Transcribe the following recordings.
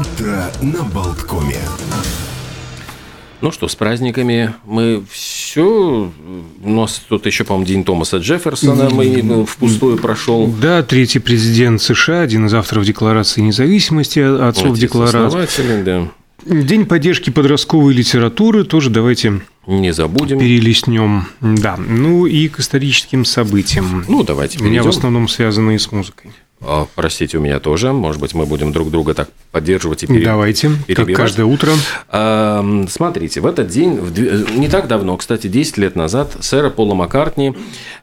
Утро на Болткоме. Ну что, с праздниками мы все. У нас тут еще, по-моему, день Томаса Джефферсона мы впустую прошел. Да, третий президент США, один из авторов Декларации независимости, отцов Отец декларации. да. День поддержки подростковой литературы тоже давайте Не забудем. перелистнем. Да, ну и к историческим событиям. Ну, давайте У меня в перейдем. основном связанные с музыкой. А, Простите, у меня тоже. Может быть, мы будем друг друга так поддерживать и пере- Давайте, как перебивать. каждое утро. А, Смотрите, в этот день, в две- не так давно, кстати, 10 лет назад, сэра Пола Маккартни,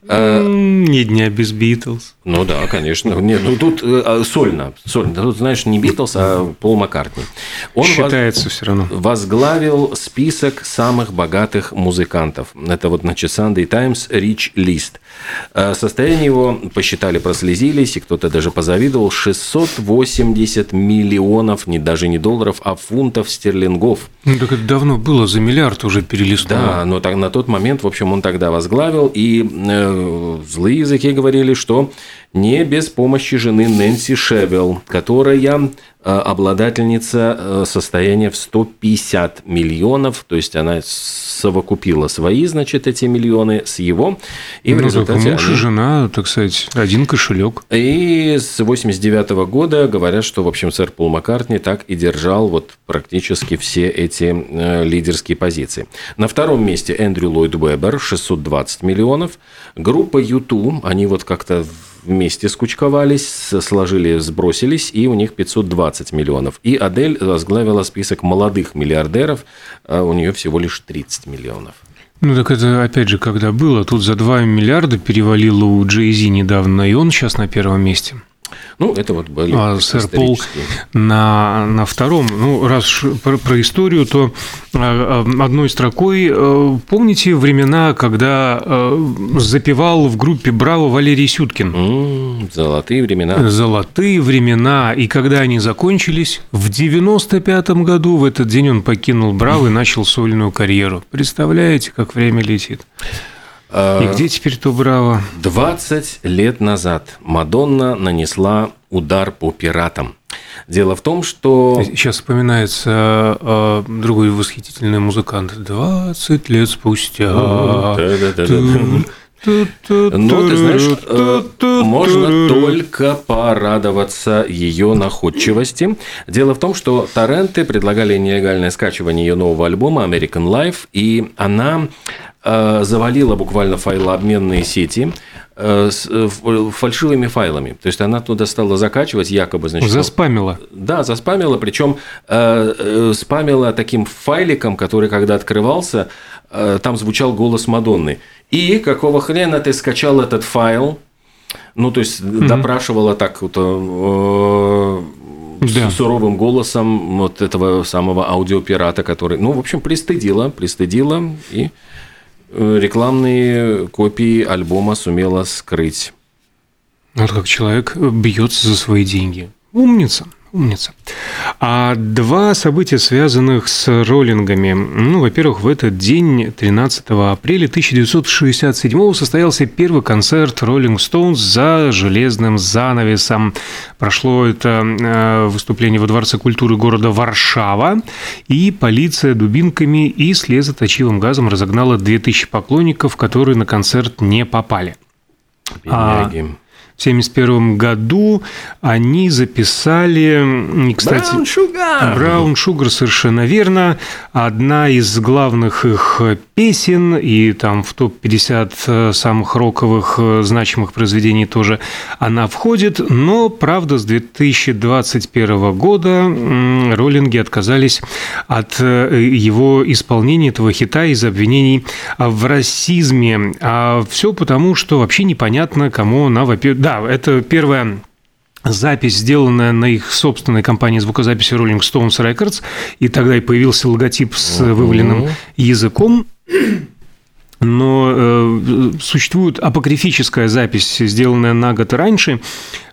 э, Ни дня без Битлз. ну да, конечно, нет, ну тут э, а, сольно, сольно, тут, знаешь, не Битлз, а Пол Маккартни. Он воз- Считается все равно. возглавил список самых богатых музыкантов. Это вот, значит, Sunday Times Rich List. Э, Состояние его посчитали, прослезились, и кто-то даже позавидовал. 680 миллионов, не, даже не долларов, а фунтов стерлингов. Ну так это давно было, за миллиард уже перелистнуло. Да, но так, на тот момент, в общем, он тогда возглавил, и э, злые языки говорили, что не без помощи жены Нэнси Шевелл, которая э, обладательница э, состояния в 150 миллионов, то есть она совокупила свои, значит, эти миллионы с его, и в Ну, так результате муж и они- жена, так сказать, один кошелек. и с 89 года говорят, что, в общем, сэр Пол Маккартни так и держал вот практически все эти э, лидерские позиции. На втором месте Эндрю Ллойд Уэббер, 620 миллионов. Группа U2, они вот как-то вместе скучковались, сложили, сбросились, и у них 520 миллионов. И Адель возглавила список молодых миллиардеров, а у нее всего лишь 30 миллионов. Ну так это опять же, когда было, тут за 2 миллиарда перевалило у Джей Зи недавно, и он сейчас на первом месте. Ну, это вот были А сэр Пол на, на втором. Ну, раз про, про историю, то а, а, одной строкой э, помните времена, когда э, запевал в группе Браво Валерий Сюткин? М, Золотые времена. Золотые времена. И когда они закончились, в 95-м году в этот день он покинул Браво и начал сольную карьеру. Представляете, как время летит? А, И где теперь то Браво? 20 лет назад Мадонна нанесла удар по пиратам. Дело в том, что... Сейчас вспоминается э, другой восхитительный музыкант. 20 лет спустя. Ну, ты знаешь, можно только порадоваться ее находчивости. Дело в том, что торренты предлагали нелегальное скачивание ее нового альбома American Life, и она завалила буквально файлообменные сети с э, ф- фальшивыми файлами. То есть она туда стала закачивать якобы, значит, Заспамила. да, заспамила, причем э, э, спамила таким файликом, который, когда открывался, э, там звучал голос Мадонны. И какого хрена ты скачал этот файл? Ну, то есть допрашивала так вот э, Да. с суровым голосом вот этого самого аудиопирата, который, ну, в общем, пристыдила, пристыдила и э, рекламные копии альбома сумела скрыть. Вот как человек бьется за свои деньги. Умница, умница. А два события, связанных с роллингами. Ну, во-первых, в этот день, 13 апреля 1967 состоялся первый концерт Rolling Stones за железным занавесом. Прошло это э, выступление во Дворце культуры города Варшава, и полиция дубинками и слезоточивым газом разогнала 2000 поклонников, которые на концерт не попали. А, Бедняги. В 1971 году они записали, кстати, Brown Sugar! Браун Шугар, совершенно верно. Одна из главных их песен, и там в топ-50 самых роковых э, значимых произведений тоже она входит. Но, правда, с 2021 года роллинги отказались от э, его исполнения, этого хита из обвинений в расизме. А все потому, что вообще непонятно, кому она... во-первых- Да, это первая запись, сделанная на их собственной компании звукозаписи Rolling Stones Records, и тогда и появился логотип с вываленным языком. Но э, существует апокрифическая запись, сделанная на год раньше,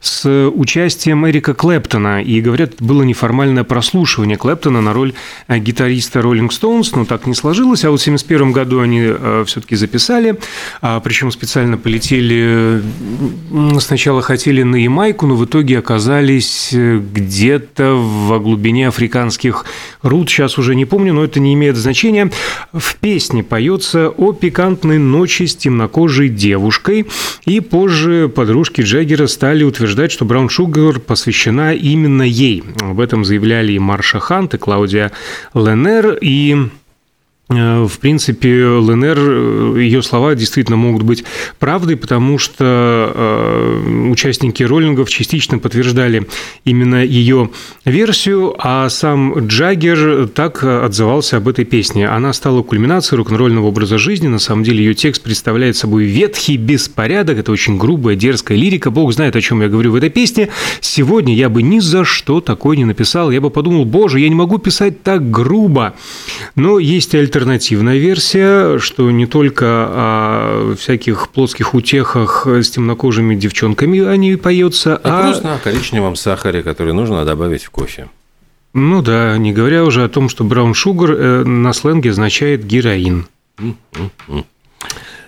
с участием Эрика Клэптона. И, говорят, было неформальное прослушивание Клэптона на роль э, гитариста Rolling Stones, но так не сложилось. А вот в 1971 году они э, все-таки записали, а, причем специально полетели, сначала хотели на Ямайку, но в итоге оказались э, где-то в глубине африканских руд. Сейчас уже не помню, но это не имеет значения. В песне поется о пикантной ночи с темнокожей девушкой, и позже подружки Джаггера стали утверждать, что Браун Шугар посвящена именно ей. Об этом заявляли и Марша Хант, и Клаудия Ленер, и в принципе, ЛНР, э, ее слова действительно могут быть правдой, потому что э, участники роллингов частично подтверждали именно ее версию, а сам Джаггер так отзывался об этой песне. Она стала кульминацией рок-н-ролльного образа жизни. На самом деле ее текст представляет собой ветхий беспорядок. Это очень грубая, дерзкая лирика. Бог знает, о чем я говорю в этой песне. Сегодня я бы ни за что такое не написал. Я бы подумал, боже, я не могу писать так грубо. Но есть альтернатива альтернативная версия, что не только о всяких плотских утехах с темнокожими девчонками они поется, а... Просто о коричневом сахаре, который нужно добавить в кофе. Ну да, не говоря уже о том, что браун шугар э, на сленге означает героин.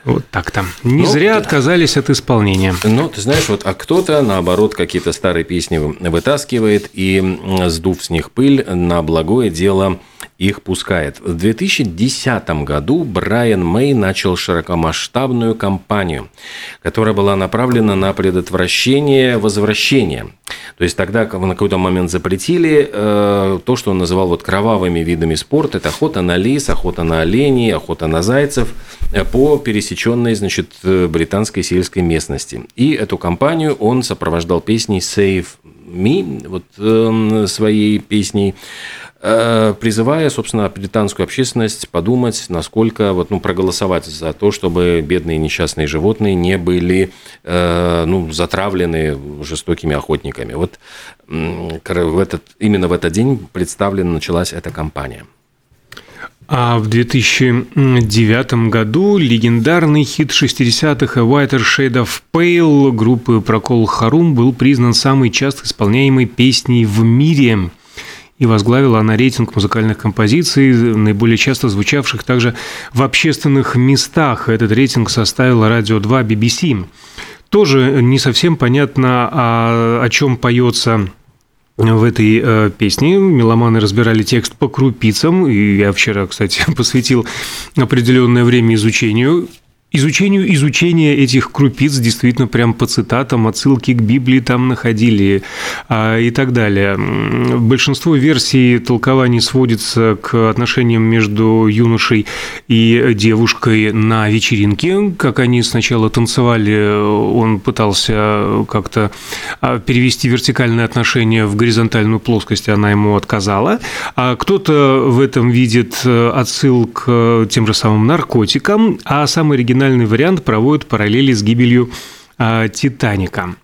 Вот так там. Не ну, зря отказались от исполнения. Ну, ты знаешь, вот, а кто-то, наоборот, какие-то старые песни вытаскивает и, сдув с них пыль, на благое дело их пускает. В 2010 году Брайан Мэй начал широкомасштабную кампанию, которая была направлена на предотвращение возвращения. То есть тогда на какой-то момент запретили э, то, что он называл вот кровавыми видами спорта. Это охота на лис, охота на оленей, охота на зайцев э, по пересеченной, значит, э, британской сельской местности. И эту кампанию он сопровождал песней «Save Me», вот э, своей песней, призывая, собственно, британскую общественность подумать, насколько вот, ну, проголосовать за то, чтобы бедные несчастные животные не были э, ну, затравлены жестокими охотниками. Вот в этот, именно в этот день представлена началась эта кампания. А в 2009 году легендарный хит 60-х «Whiter Shade of Pale» группы Procol Harum был признан самой часто исполняемой песней в мире – и возглавила она рейтинг музыкальных композиций, наиболее часто звучавших также в общественных местах. Этот рейтинг составил радио 2 BBC. Тоже не совсем понятно, о, о чем поется в этой э, песне. Меломаны разбирали текст по крупицам, и я вчера, кстати, посвятил определенное время изучению изучению изучения этих крупиц действительно прям по цитатам, отсылки к Библии там находили а, и так далее. Большинство версий толкований сводится к отношениям между юношей и девушкой на вечеринке. Как они сначала танцевали, он пытался как-то а, перевести вертикальные отношения в горизонтальную плоскость, она ему отказала. А кто-то в этом видит э, отсыл к тем же самым наркотикам, а самый оригинальный оригинальный вариант проводит параллели с гибелью а, Титаника.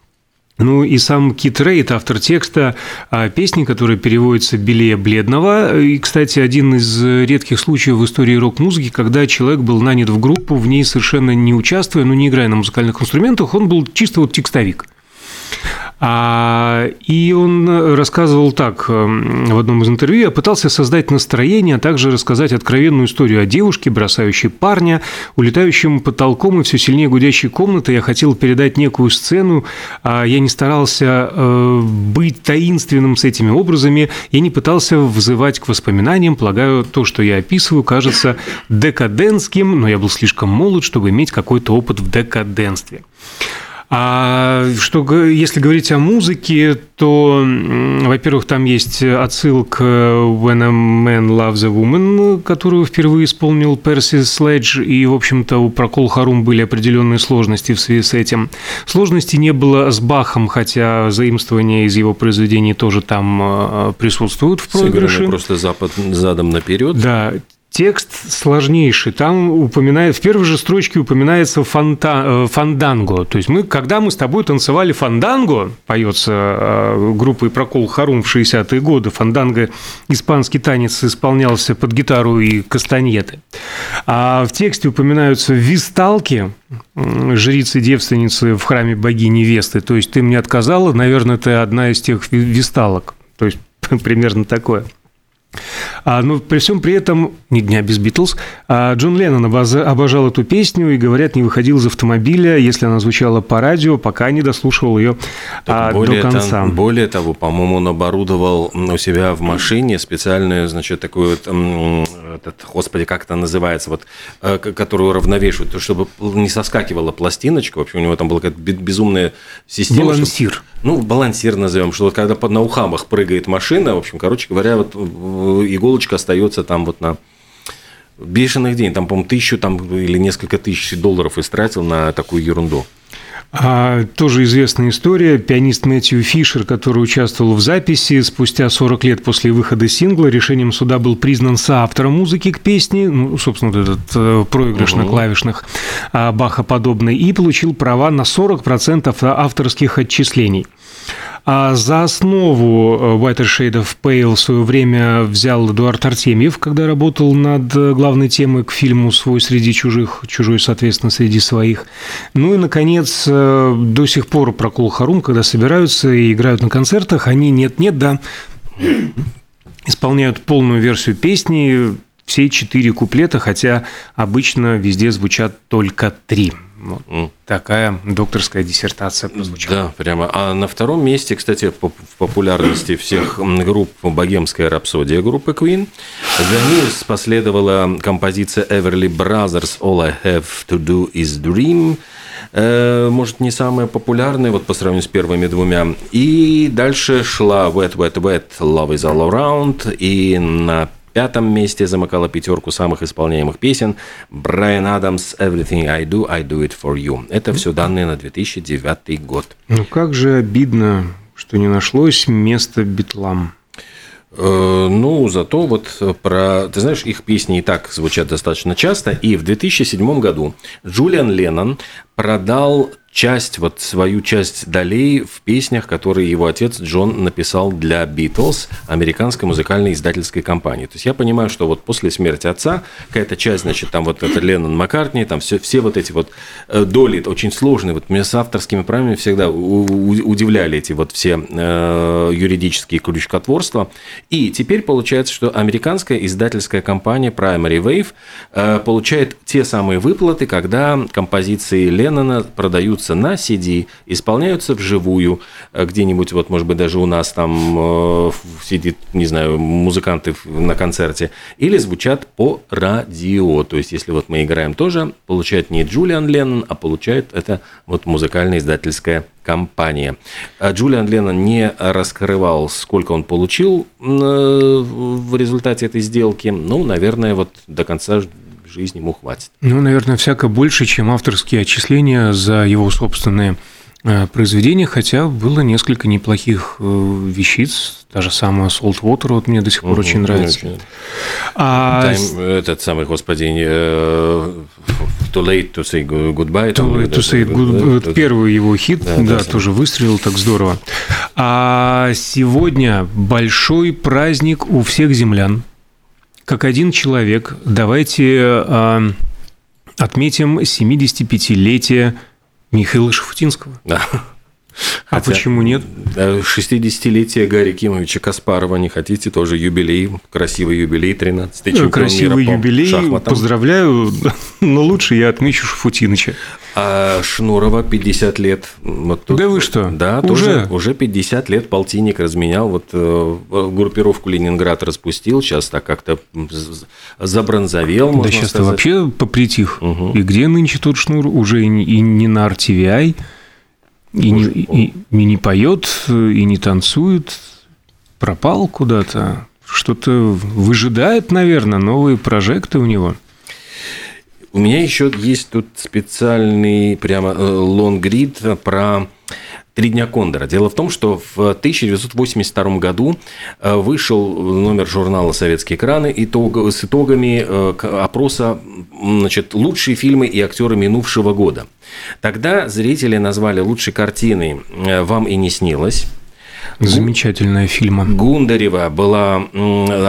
Ну и сам Кит Рейд, автор текста а, песни, которая переводится «белее бледного». И, кстати, один из редких случаев в истории рок-музыки, когда человек был нанят в группу, в ней совершенно не участвуя, но не играя на музыкальных инструментах, он был чисто вот текстовик. А, и он рассказывал так эм, в одном из интервью, я пытался создать настроение, а также рассказать откровенную историю о девушке, бросающей парня, улетающем потолком и все сильнее гудящей комнаты. Я хотел передать некую сцену, а я не старался э, быть таинственным с этими образами, я не пытался взывать к воспоминаниям, полагаю, то, что я описываю, кажется декадентским, но я был слишком молод, чтобы иметь какой-то опыт в декаденстве. А что, если говорить о музыке, то, во-первых, там есть отсыл к «When a Man Loves a Woman», которую впервые исполнил Перси Следж, и, в общем-то, у Прокол Харум были определенные сложности в связи с этим. Сложности не было с Бахом, хотя заимствования из его произведений тоже там а, присутствуют в проигрыше. Сыграны просто запад, задом наперед. Да, Текст сложнейший. Там упоминает, в первой же строчке упоминается фанта, э, фанданго. То есть мы, когда мы с тобой танцевали фанданго, поется э, группой Прокол Харум в 60-е годы, фанданго испанский танец исполнялся под гитару и кастаньеты. А в тексте упоминаются висталки, жрицы-девственницы в храме богини Весты. То есть ты мне отказала, наверное, ты одна из тех висталок. То есть примерно такое. А, но при всем при этом, ни дня без Битлз, а Джон Леннон обожал эту песню и, говорят, не выходил из автомобиля, если она звучала по радио, пока не дослушивал ее а, более до конца. Там, более того, по-моему, он оборудовал у себя в машине специальную, значит, такую вот, этот, господи, как это называется, вот, э, которую равновешивают, чтобы не соскакивала пластиночка. В общем, у него там была какая-то безумная система. Балансир. Чтобы, ну, балансир назовем, что вот когда на ухамах прыгает машина, в общем, короче говоря, вот иголочка остается там вот на бешеных денег. Там, по-моему, тысячу там, или несколько тысяч долларов истратил на такую ерунду. А, тоже известная история. Пианист Мэтью Фишер, который участвовал в записи, спустя 40 лет после выхода сингла решением суда был признан соавтором музыки к песне, ну, собственно, вот этот э, проигрыш угу. на клавишных а, Баха подобный, и получил права на 40% авторских отчислений. А за основу э, Whiter Shade of Pale в свое время взял Эдуард Артемьев, когда работал над э, главной темой к фильму «Свой среди чужих», «Чужой, соответственно, среди своих». Ну и, наконец, э, до сих пор Прокол Харум, когда собираются и играют на концертах, они нет-нет, да, исполняют полную версию песни, все четыре куплета, хотя обычно везде звучат только три. Вот mm. такая докторская диссертация прозвучала. Да, прямо. А на втором месте, кстати, в популярности всех групп «Богемская рапсодия» группы Queen. За ней последовала композиция Everly Brothers «All I Have to Do Is Dream», э, может, не самая популярная, вот по сравнению с первыми двумя. И дальше шла Wet, Wet, Wet, Love is All Around. И на пятом месте замыкала пятерку самых исполняемых песен Брайан Адамс «Everything I Do, I Do It For You». Это все данные на 2009 год. Ну как же обидно, что не нашлось места битлам. Э, ну, зато вот про... Ты знаешь, их песни и так звучат достаточно часто. И в 2007 году Джулиан Леннон продал часть, вот свою часть долей в песнях, которые его отец Джон написал для Beatles, американской музыкальной издательской компании. То есть я понимаю, что вот после смерти отца какая-то часть, значит, там вот это Леннон Маккартни, там все, все вот эти вот э, доли очень сложные. Вот меня с авторскими правами всегда удивляли эти вот все э, юридические крючкотворства. И теперь получается, что американская издательская компания Primary Wave э, получает те самые выплаты, когда композиции Леннона продаются записываются на CD, исполняются вживую, э, где-нибудь, вот, может быть, даже у нас там э, сидит, не знаю, музыканты на концерте, или звучат по радио. То есть, если вот мы играем тоже, получает не Джулиан Леннон, а получает это вот музыкальная издательская компания. А Джулиан Леннон не раскрывал, сколько он получил э, в результате этой сделки. Ну, наверное, вот до конца жизни ему хватит. Ну, наверное, всяко больше, чем авторские отчисления за его собственные э, произведения, хотя было несколько неплохих э, вещиц, та же самая Salt Water, вот мне до сих пор угу, очень нравится. Очень. А... Time, этот самый, господи, uh, Too Late to Say Goodbye. Too Late to Say Goodbye, да, первый его хит, да, да, да тоже выстрелил так здорово. А сегодня большой праздник у всех землян – как один человек, давайте э, отметим 75-летие Михаила Шафутинского. Да. А Хотя, почему нет? 60-летие Гарри Кимовича Каспарова не хотите? Тоже юбилей, красивый юбилей, 13-й чемпион Красивый мира юбилей, шахматам. поздравляю, но лучше я отмечу Шафутиныча. А Шнурова 50 лет. Вот тут, да вы что? Да, уже? Тоже, уже 50 лет полтинник разменял. Вот э, группировку Ленинград распустил, сейчас так как-то забронзовел, Да сейчас-то вообще попритих. Угу. И где нынче тот Шнур? Уже и не на RTVI, и не, и, и не поет, и не танцует, пропал куда-то. Что-то выжидает, наверное, новые прожекты у него. У меня еще есть тут специальный прямо лонгрид про «Три дня Кондора». Дело в том, что в 1982 году э, вышел номер журнала «Советские экраны» итог, с итогами э, опроса значит, «Лучшие фильмы и актеры минувшего года». Тогда зрители назвали лучшей картиной «Вам и не снилось», Замечательная фильма. Гундарева была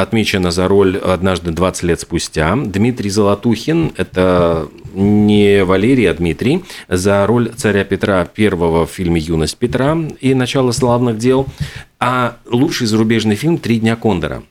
отмечена за роль «Однажды 20 лет спустя». Дмитрий Золотухин – это не Валерий, а Дмитрий, за роль царя Петра первого в фильме «Юность Петра» и «Начало славных дел». А лучший зарубежный фильм «Три дня Кондора».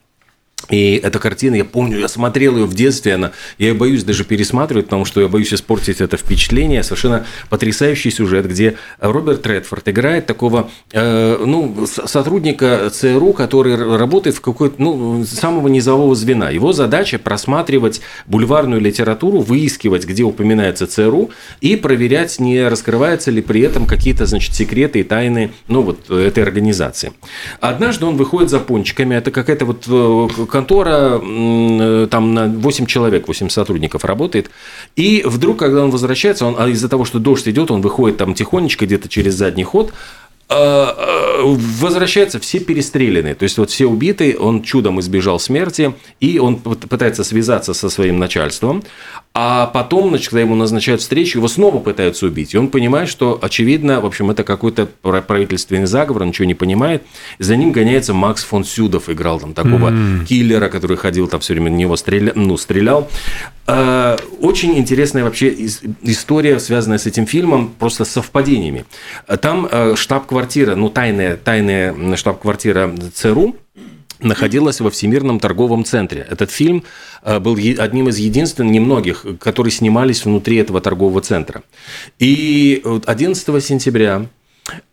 И эта картина, я помню, я смотрел ее в детстве, она, я ее боюсь даже пересматривать, потому что я боюсь испортить это впечатление. Совершенно потрясающий сюжет, где Роберт Редфорд играет такого э, ну, сотрудника ЦРУ, который работает в какой-то ну, самого низового звена. Его задача просматривать бульварную литературу, выискивать, где упоминается ЦРУ, и проверять, не раскрываются ли при этом какие-то значит, секреты и тайны ну, вот, этой организации. Однажды он выходит за пончиками, это какая-то вот э, контора, э, там на 8 человек, 8 сотрудников работает. И вдруг, когда он возвращается, он, а из-за того, что дождь идет, он выходит там тихонечко где-то через задний ход, возвращаются все перестреляны. То есть вот все убиты, он чудом избежал смерти, и он пытается связаться со своим начальством, а потом, значит, когда ему назначают встречу, его снова пытаются убить. И он понимает, что, очевидно, в общем, это какой-то правительственный заговор, он ничего не понимает. За ним гоняется Макс фон Сюдов, играл там такого mm-hmm. киллера, который ходил там все время на него стреля... ну, стрелял. А, очень интересная вообще история, связанная с этим фильмом, просто совпадениями. Там э, штаб-квартира, ну, тайная, тайная штаб-квартира ЦРУ, находилась во Всемирном торговом центре. Этот фильм э, был одним из единственных, немногих, которые снимались внутри этого торгового центра. И 11 сентября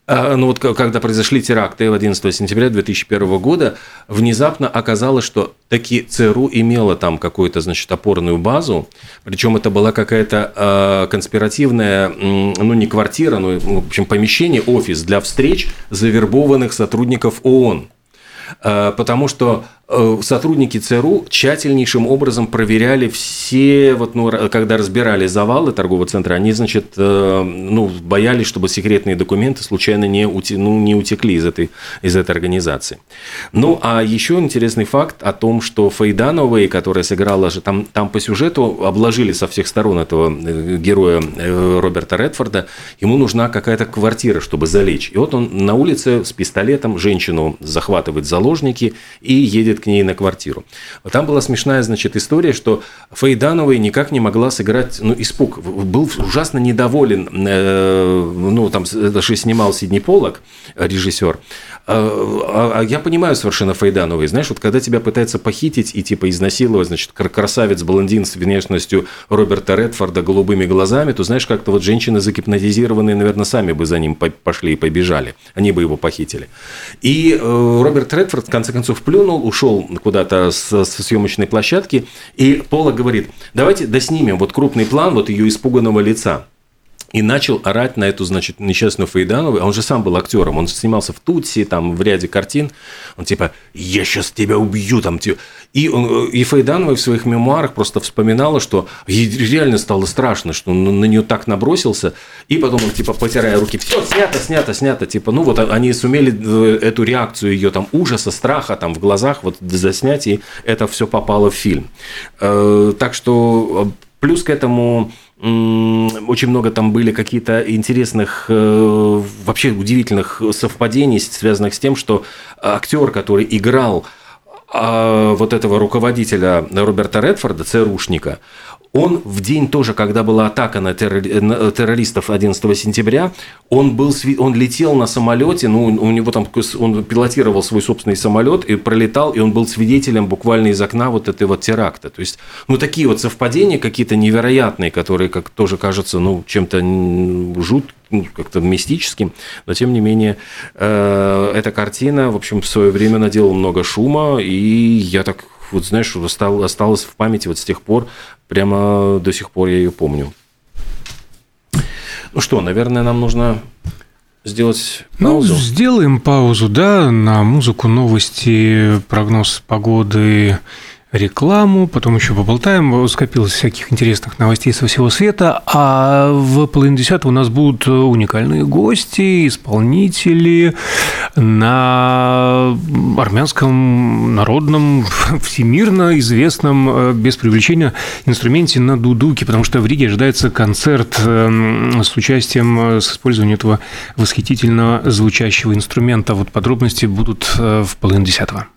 ну вот когда произошли теракты 11 сентября 2001 года, внезапно оказалось, что таки ЦРУ имела там какую-то, значит, опорную базу, причем это была какая-то э, конспиративная, ну не квартира, но, в общем, помещение, офис для встреч завербованных сотрудников ООН. Э, потому что сотрудники ЦРУ тщательнейшим образом проверяли все, вот, ну, когда разбирали завалы торгового центра, они, значит, э, ну, боялись, чтобы секретные документы случайно не, ути, ну, не утекли из этой, из этой организации. Ну, а еще интересный факт о том, что Фейдановой, которая сыграла же, там, там по сюжету обложили со всех сторон этого э, героя Роберта Редфорда, ему нужна какая-то квартира, чтобы залечь. И вот он на улице с пистолетом женщину захватывает заложники и едет едет к ней на квартиру. Там была смешная, значит, история, что Фейдановой никак не могла сыграть, ну, испуг. Был ужасно недоволен, э, ну, там, это же снимал Сидни Полок, режиссер. А, а, а я понимаю совершенно Фейдановой, знаешь, вот когда тебя пытаются похитить и типа изнасиловать, значит, красавец-блондин с внешностью Роберта Редфорда голубыми глазами, то знаешь, как-то вот женщины загипнотизированные, наверное, сами бы за ним пошли и побежали, они бы его похитили. И э, Роберт Редфорд в конце концов плюнул, ушел куда-то с, с съемочной площадки, и Пола говорит, давайте доснимем вот крупный план вот ее испуганного лица и начал орать на эту, значит, несчастную Фейданову. Он же сам был актером, он снимался в Тутси, там, в ряде картин. Он типа, я сейчас тебя убью, там, типа. И, он, и Фейданова в своих мемуарах просто вспоминала, что ей реально стало страшно, что он на нее так набросился, и потом он, типа, потирая руки, все, снято, снято, снято, типа, ну, вот они сумели э, эту реакцию ее там ужаса, страха там в глазах вот заснять, и это все попало в фильм. Э, так что э, плюс к этому очень много там были какие-то интересных, э, вообще удивительных совпадений, связанных с тем, что актер, который играл вот этого руководителя Роберта Редфорда, ЦРУшника, он в день тоже, когда была атака на, террористов 11 сентября, он, был, он летел на самолете, ну, у него там, он пилотировал свой собственный самолет и пролетал, и он был свидетелем буквально из окна вот этой вот теракта. То есть, ну, такие вот совпадения какие-то невероятные, которые как тоже кажутся, ну, чем-то жут, ну, как-то мистическим, но тем не менее э, эта картина, в общем, в свое время наделала много шума, и я так вот знаешь, осталось в памяти вот с тех пор, прямо до сих пор я ее помню. Ну что, наверное, нам нужно сделать ну, паузу? Ну, сделаем паузу, да, на музыку, новости, прогноз погоды, рекламу, потом еще поболтаем. Скопилось всяких интересных новостей со всего света. А в половине десятого у нас будут уникальные гости, исполнители на армянском народном, всемирно известном, э, без привлечения, инструменте на дудуке, потому что в Риге ожидается концерт эм, с участием, с использованием этого восхитительного звучащего инструмента. Вот подробности будут э, в половине десятого.